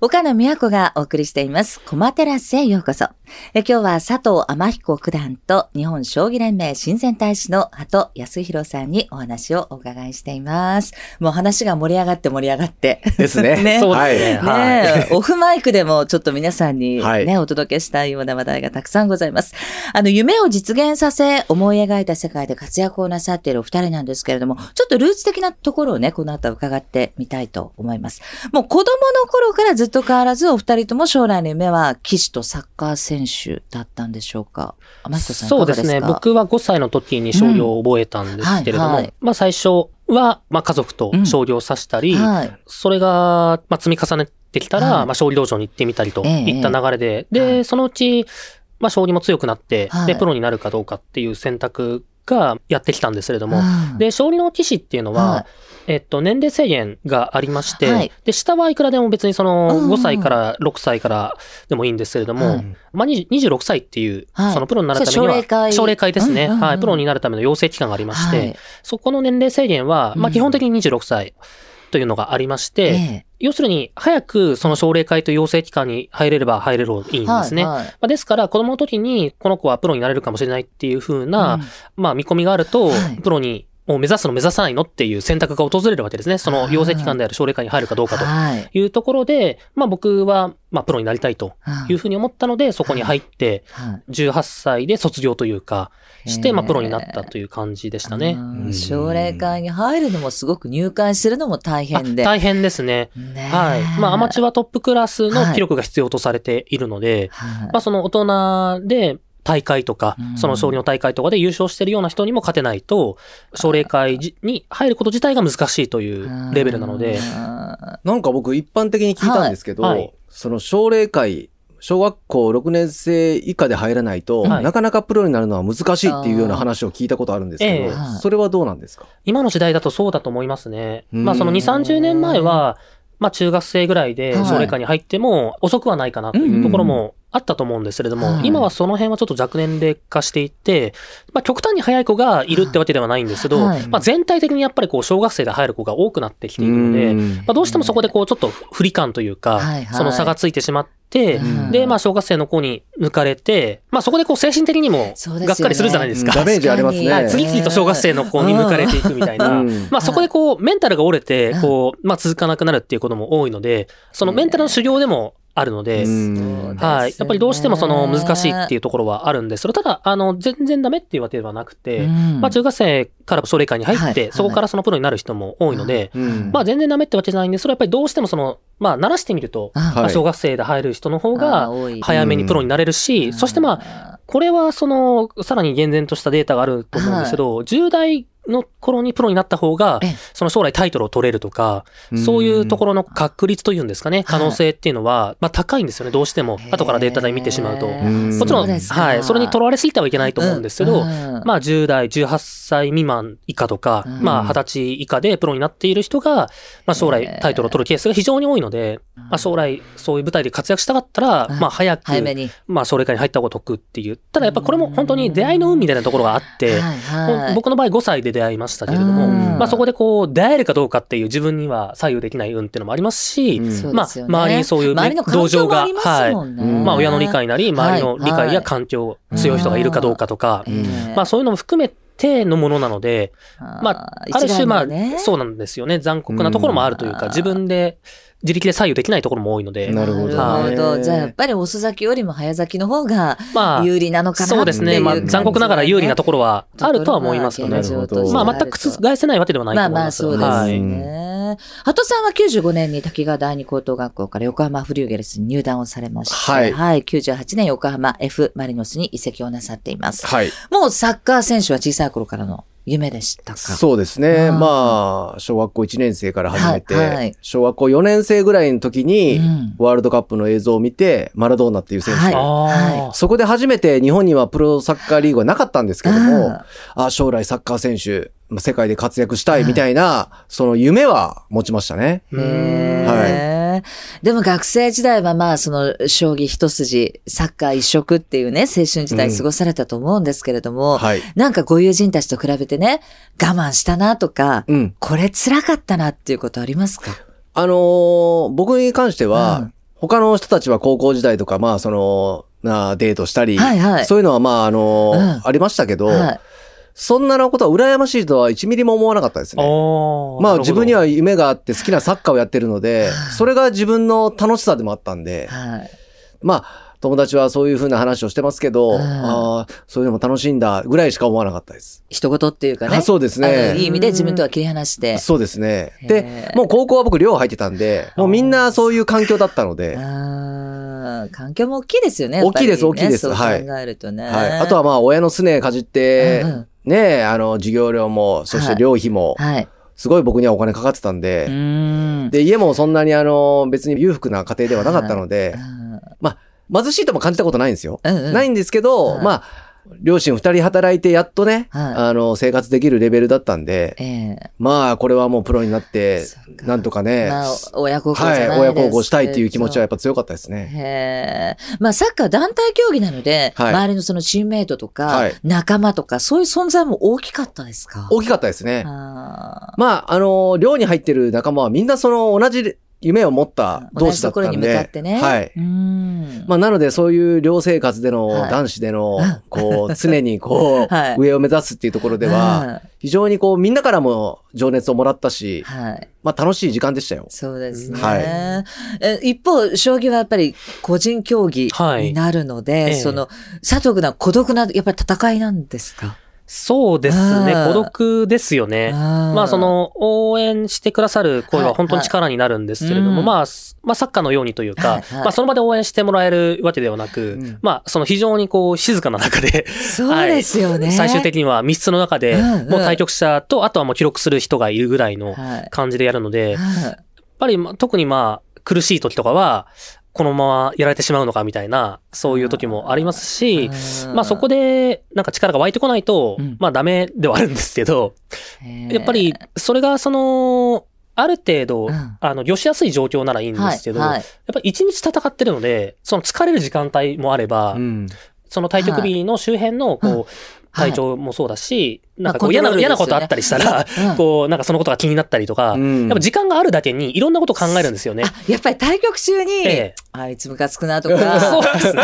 岡野美和子がお送りしています。コマテラスへようこそ。え今日は佐藤天彦九段と日本将棋連盟親善大使の鳩康弘さんにお話をお伺いしています。もう話が盛り上がって盛り上がって。ですね。ね。そうですね。ね、オフマイクでもちょっと皆さんにね、はい、お届けしたいような話題がたくさんございます。あの、夢を実現させ、思い描いた世界で活躍をなさっているお二人なんですけれども、ちょっとルーツ的なところをね、この後伺ってみたいと思います。もう子供の頃からずっと変わらずお二人とも将来の夢は騎士とサッカー選手だったんでしょうか？天彦さんそうですね。僕は5歳の時に将棋を覚えたんですけれども、うん。はい。はい、まあ最初は、まあ家族と将棋を指したり、うん。はい、それが、まあ積み重ねてきたら、はい、まあ将棋道場に行ってみたりといった流れで、えで、そのうち、まあ将棋も強くなって、で、プロになるかどうかっていう選択がやってきたんですけれども、で、将棋の棋士っていうのは、えっと、年齢制限がありまして、はい、で、下はいくらでも別にその5歳から6歳からでもいいんですけれども、うん、まあ、26歳っていう、そのプロになるためには、奨励会。ですね、はい、プロになるための養成期間がありまして、はい、そこの年齢制限は、まあ、基本的に26歳。というのがありまして、ええ、要するに、早くその奨励会と養成機関に入れれば入れるいいんですね。はいはい、まあ、ですから、子供の時に、この子はプロになれるかもしれないっていうふうな、うん、まあ、見込みがあると、プロにもう目指すの目指さないのっていう選択が訪れるわけですね。その養成機関である奨励会に入るかどうかというところで、まあ僕は、まあプロになりたいというふうに思ったので、そこに入って、18歳で卒業というか、して、まあプロになったという感じでしたね。奨励会に入るのもすごく入会するのも大変で。大変ですね。はい。まあアマチュアトップクラスの記録が必要とされているので、まあその大人で、大会とか、その勝利の大会とかで優勝してるような人にも勝てないと、奨励会に入ること自体が難しいというレベルなので。なんか僕一般的に聞いたんですけど、はい。はい、その奨励会、小学校6年生以下で入らないと、はい、なかなかプロになるのは難しいっていうような話を聞いたことあるんですけど、ええ、それはどうなんですか？今の時代だとそうだと思いますね。まあその2、30年前は、まあ中学生ぐらいで奨励会に入っても遅くはないかなというところもあったと思うんですけれども、はい、今はその辺はちょっと若年齢化していって、まあ極端に早い子がいるってわけではないんですけど、はい、まあ全体的にやっぱりこう小学生で入る子が多くなってきているので、まあどうしてもそこでこうちょっと不利感というか、その差がついてしまって、で、まあ小学生の子に抜かれて、まあそこでこう精神的にもがっかりするじゃないですか。ダメージありますね。次々と小学生の子に抜かれていくみたいな。まあそこでこうメンタルが折れて、こう、まあ続かなくなるっていうことも多いので、そのメンタルの修行でもあるので、はい。やっぱりどうしてもその難しいっていうところはあるんです。けど、ただ、あの、全然ダメっていうわけではなくて、まあ中学生から奨励会に入って、そこからそのプロになる人も多いので、まあ全然ダメってわけじゃないんですそれはやっぱりどうしてもその、まあ慣らしてみると、まあ小学生で入る人の方が早めにプロになれるし、そしてまあ、これはその、さらに厳然としたデータがあると思うんですけど、10代の頃にプロになった方が、その将来タイトルを取れるとか、そういうところの確率というんですかね、可能性っていうのは、まあ高いんですよね、どうしても。後からデータで見てしまうと。もちろん、はい、それにとらわれすぎてはいけないと思うんですけど、まあ10代、18歳未満以下とか、まあ20歳以下でプロになっている人が、まあ将来タイトルを取るケースが非常に多いので、まあ将来そういう舞台で活躍したかったら、まあ早く、まあ奨励会に入った方が得っていう。ただやっぱこれも本当に出会いの運みたいなところがあって、僕の場合5歳で出会いましたけれども、まあそこでこう出会えるかどうかっていう自分には左右できない運っていうのもありますし、まあ周りにそういう、ね、同情が、はい。まあ親の理解なり、周りの理解や環境、強い人がいるかどうかとか、まあそういうのも含めてのものなので、まあ、ある種まあ、そうなんですよね。残酷なところもあるというか、自分で、自力で左右できないところも多いので。なるほど。なるほど。じゃあやっぱり遅咲きよりも早咲きの方が有利なのかな、そうですね。まあ残酷ながら有利なところはあるとは思いますよね。まあ全く覆せないわけではないと思います。まあまあそうですね。鳩さんは95年に滝川第二高等学校から横浜フリューゲルスに入団をされまして、はい。はい。98年横浜 F マリノスに移籍をなさっています。はい。もうサッカー選手は小さい頃からの夢でしたか？そうですね。まあ、小学校1年生から始めて、はいはい、小学校4年生ぐらいの時に、ワールドカップの映像を見て、マラドーナっていう選手、はい、そこで初めて日本にはプロサッカーリーグはなかったんですけども、あ将来サッカー選手、世界で活躍したいみたいな、その夢は持ちましたね。はい。でも学生時代はまあその将棋一筋、サッカー一色っていうね、青春時代過ごされたと思うんですけれども、うんはい、なんかご友人たちと比べてね、我慢したなとか、うん、これ辛かったなっていうことありますか？あのー、僕に関しては、他の人たちは高校時代とか、まあ、その、なデートしたり、はいはい、そういうのはまあ、あの、うん、ありましたけど、はい、そんなのことは羨ましいとは1ミリも思わなかったですね。まあ自分には夢があって好きなサッカーをやってるので、それが自分の楽しさでもあったんで、はい、まあ、友達はそういうふうな話をしてますけど、ああ、そういうのも楽しいんだぐらいしか思わなかったです。一言っていうかね。そうですね。いい意味で自分とは切り離して。そうですね。で、もう高校は僕寮入ってたんで、もうみんなそういう環境だったので。環境も大きいですよね。大きいです、大きいです。はい。考えるとね。はい。あとはまあ親のすねかじって、ねあの、授業料も、そして寮費も。はい。すごい僕にはお金かかってたんで、で、家もそんなにあの、別に裕福な家庭ではなかったので、まあ、貧しいとも感じたことないんですよ。うんうん、ないんですけど、まあ、両親二人働いてやっとね、はい、あの、生活できるレベルだったんで、えー、まあ、これはもうプロになって、なんとかね、まあ、親孝行はい、親孝行したいっていう気持ちはやっぱ強かったですね。へまあ、サッカー団体競技なので、はい、周りのそのチームメイトとか、はい、仲間とか、そういう存在も大きかったですか？大きかったですね。あまあ、あの、寮に入ってる仲間はみんなその同じ夢を持った同士だったんで。ね。はい。まあ、なので、そういう寮生活での、男子での、こう、常にこう、上を目指すっていうところでは、非常にこう、みんなからも情熱をもらったし、はい、まあ、楽しい時間でしたよ。そうですね。はい、一方、将棋はやっぱり個人競技になるので、その、佐藤君は孤独な、やっぱり戦いなんですか？そうですね。孤独ですよね。まあその応援してくださる声は本当に力になるんですけれども、はいはい、まあ、まあサッカーのようにというか、はいはい、まあその場で応援してもらえるわけではなく、うん、まあその非常にこう静かな中で、そうですよね、はい、最終的には密室の中で、もう対局者と、あとはもう記録する人がいるぐらいの感じでやるので、やっぱり特にまあ苦しい時とかは、このままやられてしまうのかみたいな、そういう時もありますし、まあそこでなんか力が湧いてこないと、まあダメではあるんですけど、やっぱりそれがその、ある程度、あの、寄しやすい状況ならいいんですけど、やっぱり一日戦ってるので、その疲れる時間帯もあれば、その対局日の周辺の、こう、体調もそうだし、なんかこう嫌な、嫌なことあったりしたら、こう、なんかそのことが気になったりとか、やっぱ時間があるだけにいろんなこと考えるんですよね。やっぱり対局中に、あいつムカつくなとか、そうですね。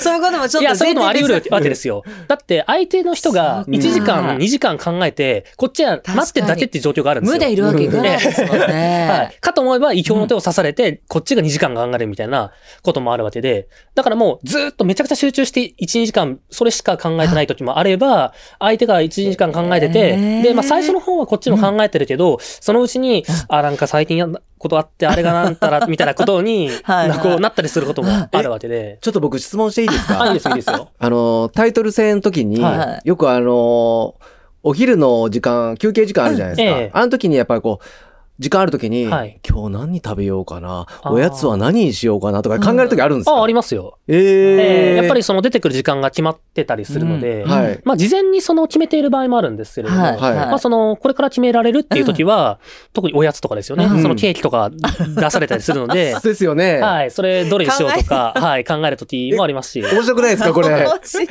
そういうこともちょっといや、そういうこともあり得るわけですよ。だって相手の人が1時間、2時間考えて、こっちは待ってるだけっていう状況があるんですよ。無でいるわけがないですもんね。かと思えば意表の手を刺されて、こっちが2時間考えるみたいなこともあるわけで、だからもうずっとめちゃくちゃ集中して1、2時間それしか考えてない時もあれば、相手が1、2時間考えてて、で、まあ最初の方はこっちも考えてるけど、そのうちに、あ、なんか最近やことあって、あれがなんたら、みたいなことに、はい、こうなったりすることもあるわけで。ちょっと僕質問していいですか？あ、いいです、いいですよ。あの、タイトル戦の時に、はい、よくあの、お昼の時間、休憩時間あるじゃないですか。ええ、あの時にやっぱりこう、時間あるときに、はい、今日何食べようかな、おやつは何にしようかな？とか考えるときあるんですか、うん、あ、ありますよ。えー、えー、やっぱりその出てくる時間が決まってたりするので、うん。はい、まあ事前にその決めている場合もあるんですけれども、はい、まあその、これから決められるっていうときは、うん、特におやつとかですよね、そのケーキとか出されたりするので、ですよね。はい、それどれにしようとか、はい、考えるときもありますし。面白くないですか、これ。面白い。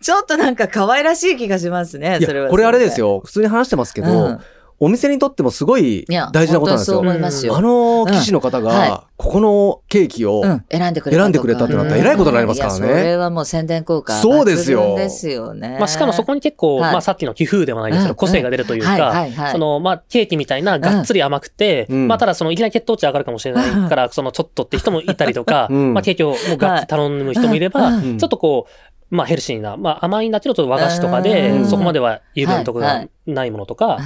ちょっとなんか可愛らしい気がしますね、それは。これあれですよ、普通に話してますけど、お店にとってもすごい大事なことなんですよ。そう思いますよ。あの騎士の方が、ここのケーキを選んでくれた。選んでくれたってなったら、えらいことになりますからね。それはもう宣伝効果。そうですよ。ですよね。まあ、しかもそこに結構、まあ、さっきの寄付ではないですけど、個性が出るというか、その、まあ、ケーキみたいながっつり甘くて、まあ、ただその、いきなり血糖値上がるかもしれないから、その、ちょっとって人もいたりとか、まあ、ケーキをもうがっつり頼む人もいれば、ちょっとこう、まあヘルシーな、まあ甘いんだけどちょっと和菓子とかで、そこまでは油分とかがないものとか、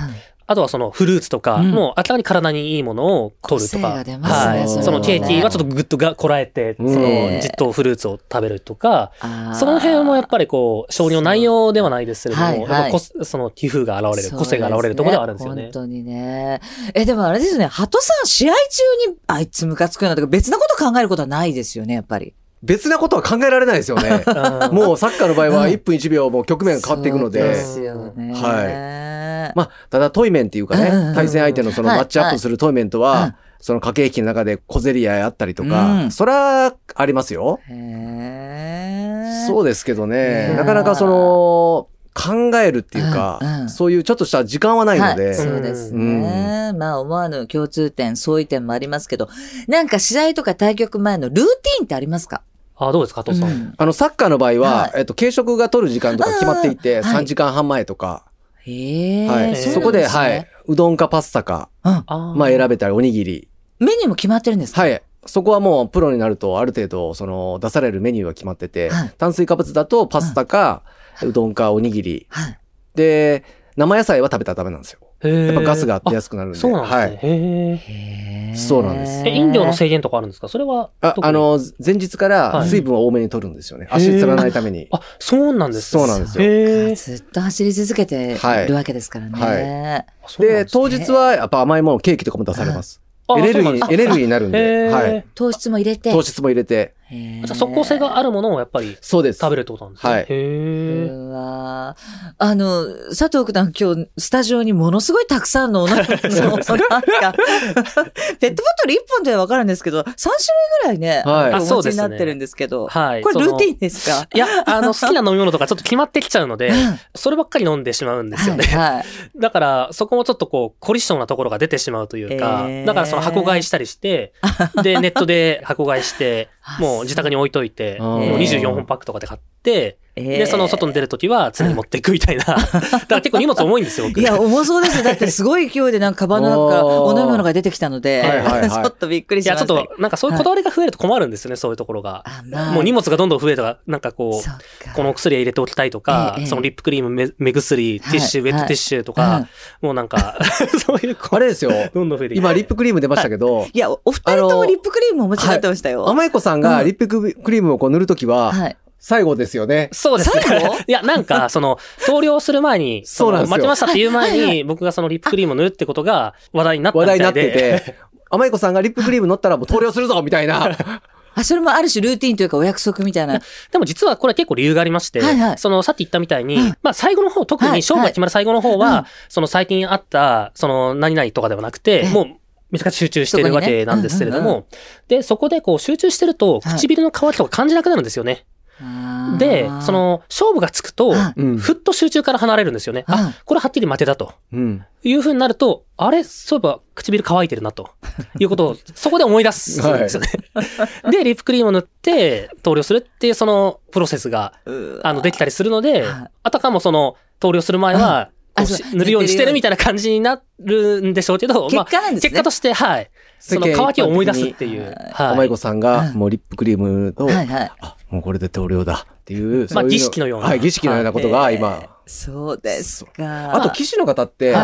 あとはそのフルーツとか、もう明らかに体にいいものを取るとか、はい。そのケーキはちょっとぐっとがこらえて、そのじっとフルーツを食べるとか、その辺もやっぱりこう、商品の内容ではないですけれども、やっぱその寄付が現れる、個性が現れるところではあるんですよね。本当にね。え、でもあれですね、ハトさん試合中にあいつムカつくようなとか別なこと考えることはないですよね、やっぱり。別なことは考えられないですよね。もうサッカーの場合は1分1秒もう局面が変わっていくので。ですよね。はい。まあ、ただトイメンっていうかね、対戦相手のそのマッチアップするトイメンとは、その駆け引きの中で小競り合いあったりとか、それはありますよ。そうですけどね、なかなかその、考えるっていうか、うんうん、そういうちょっとした時間はないので。はい、そうですね。うん、まあ思わぬ共通点、相違点もありますけど、なんか試合とか対局前のルーティーンってありますか？あどうですか、加藤さん。うん、あの、サッカーの場合は、はい、えっと、軽食が取る時間とか決まっていて、3時間半前とか。へえ。はい。そこで、はい。うどんかパスタか、うん、まあ選べたり、おにぎり。メニューも決まってるんですか？はい。そこはもうプロになるとある程度その出されるメニューが決まってて、はい、炭水化物だとパスタか、うどんかおにぎり、はい、で生野菜は食べたらダメなんですよ。やっぱガスが出やすくなるんで。そうなんですね。はい、へそうなんです。え、飲料の制限とかあるんですか？それは？あ、あの、前日から水分を多めに取るんですよね。足つらないために。あ、そうなんですそうなんですよ。ずっと走り続けているわけですからね。はい。で、当日はやっぱ甘いもの、ケーキとかも出されます。エネルギー、エネルギーになるんで。はい。糖質も入れて。糖質も入れて。じゃ即効性があるものをやっぱりそうです食べるってことなんですね。はい。へうわあの、佐藤九段今日スタジオにものすごいたくさんのお腹の、なんか、ペットボトル1本でわかるんですけど、3種類ぐらいね、はい、お持ちになってるんですけど、はい。これルーティンですか？いや、あの、好きな飲み物とかちょっと決まってきちゃうので、そればっかり飲んでしまうんですよね。はい。だから、そこもちょっとこう、コリッションなところが出てしまうというか、だからその箱買いしたりして、で、ネットで箱買いして、もう自宅に置いといて、もう24本パックとかで買って、で、その外に出るときは常に持っていくみたいな。だから結構荷物重いんですよ、いや、重そうですよ。だってすごい勢いでなんかカバンの中か らお飲み物が出てきたので、ちょっとびっくりしました。いや、ちょっとなんかそういうこだわりが増えると困るんですよね、そういうところが。もう荷物がどんどん増えたら、なんかこう、この薬入れておきたいとか、そのリップクリーム、目薬、ティッシュ、ウェットティッシュとか、もうなんか、そういう。あれですよ。どんどん増えて今、リップクリーム出ましたけど。いや、お二人ともリップクリームお持ちになってましたよ。甘い子さんがリップクリームをこう塗るときは、最後ですよね。そうですね。いや、なんか、その、投了する前に、そうなんですよ。待ちましたっていう前に、僕がそのリップクリームを塗るってことが話題になったみたいで。話題になってて、甘い子さんがリップクリーム乗ったらもう投了するぞみたいな。あ、それもある種ルーティンというかお約束みたいな。でも実はこれ結構理由がありまして、はいはい、そのさっき言ったみたいに、まあ最後の方、特に勝負が決まる最後の方は、はいはい、その最近あった、その何々とかではなくて、もうめちゃくちゃ集中してるわけなんですけれども、で、そこでこう集中してると、唇の乾きとか感じなくなるんですよね。で、その、勝負がつくと、ふっと集中から離れるんですよね。あ、これはっきり負けだと。いうふうになると、あれ？そういえば唇乾いてるなと。いうことを、そこで思い出すんですよね。で、リップクリームを塗って投了するっていうそのプロセスが、あの、できたりするので、あたかもその、投了する前は、塗るようにしてるみたいな感じになるんでしょうけど、結果なんですね。結果として、はい。その乾きを思い出すっていう。はい。お前子さんが、もうリップクリームと、はいはい。あ、もうこれで投了だっていう。まあ儀式のような。はい、儀式のようなことが今。そうですか。あと、騎士の方って、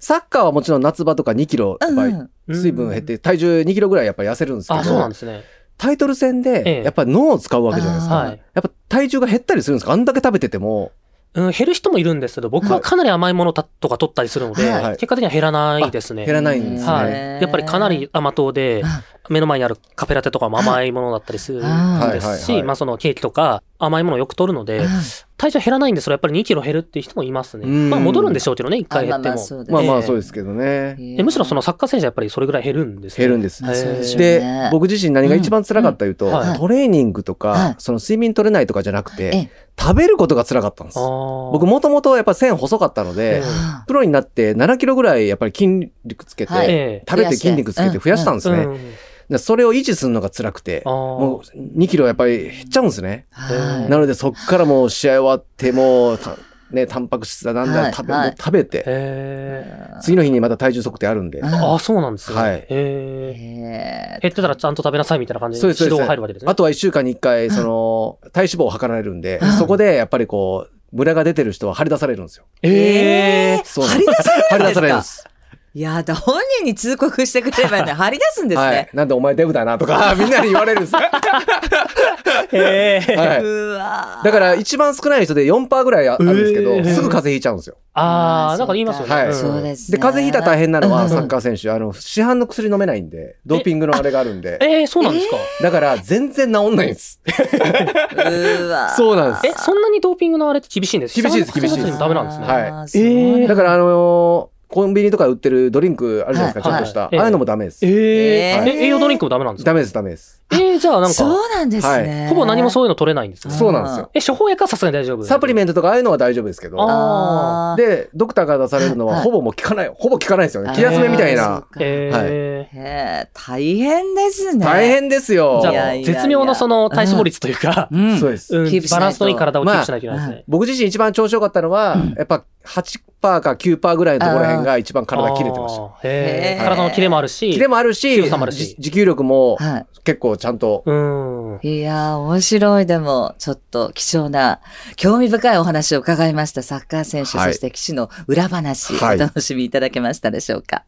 サッカーはもちろん夏場とか2キロ、やっぱり水分減って、体重2キロぐらいやっぱり痩せるんですけど。あ、そうなんですね。タイトル戦で、やっぱり脳を使うわけじゃないですか。やっぱ体重が減ったりするんですかあんだけ食べてても。うん、減る人もいるんですけど、僕はかなり甘いものとか取ったりするので、はい、結果的には減らないですね。減らないんですね。はい。やっぱりかなり甘党で、目の前にあるカフェラテとかも甘いものだったりするんですし、まあそのケーキとか甘いものをよく取るので、体重減らないんですけど、やっぱり2キロ減るっていう人もいますね。まあ戻るんでしょうけどね、1回減っても。まあまあそうですけどね。むしろそのサッカー選手はやっぱりそれぐらい減るんです減るんです。で、僕自身何が一番辛かったというと、トレーニングとか、その睡眠取れないとかじゃなくて、食べることが辛かったんです。僕もともとやっぱ線細かったので、プロになって7キロぐらいやっぱり筋肉つけて、食べて筋肉つけて増やしたんですね。それを維持するのが辛くて、もう2キロやっぱり減っちゃうんですね。なのでそっからもう試合終わってもね、タンパク質だなんだ、食べ、はい、食べて、次の日にまた体重測定あるんで。ああ、そうなんですね。はい。へ減ってたらちゃんと食べなさいみたいな感じで指導が入るわけですね。あとは1週間に1回、その、体脂肪を測られるんで、そこでやっぱりこう、ムラが出てる人は張り出されるんですよ。ええー、そう。張り出されるんですか？張り出されるんです。いやだ、本人に通告してくれればね、張り出すんですね。はい、なんでお前デブだなとか、みんなに言われるんです。へえ、はい、うわだから一番少ない人で4%ぐらいあるんですけど、すぐ風邪ひいちゃうんですよ。ああ、なんか言いますよね。はい。そうですで、風邪ひいたら大変なのは、サッカー選手、あの、市販の薬飲めないんで、ドーピングのあれがあるんで。ええそうなんですか？だから、全然治んないんです。うわそうなんです。え、そんなにドーピングのあれって厳しいんです厳しいです、厳しいです。ダメなんですね。はい。ええだから、あのコンビニとか売ってるドリンクあるじゃないですか、ちょっとした。ああいうのもダメです。ええ栄養ドリンクもダメなんですか？ダメです、ダメです。えええー、じゃあなんか。そうなんですね、はい。ほぼ何もそういうの取れないんですそうなんですよ。え、処方薬はさすがに大丈夫？サプリメントとかああいうのは大丈夫ですけど。で、ドクターが出されるのはほぼもう効かない、ほぼ効かないですよね。気休めみたいな。へえー、大変ですね。大変ですよ。じゃあ、絶妙なその体脂肪率というか、そうです。バランスのいい体をキープしなきゃいけないですね。僕自身一番調子良かったのは、やっぱ8%か9%ぐらいのところら辺が一番体切れてました。へ体のキレもあるし、キレもあるし、強さもあるし、持久力も結構ちゃんと。いや面白い。でも、ちょっと貴重な、興味深いお話を伺いました。サッカー選手、そして騎士の裏話、お楽しみいただけましたでしょうか？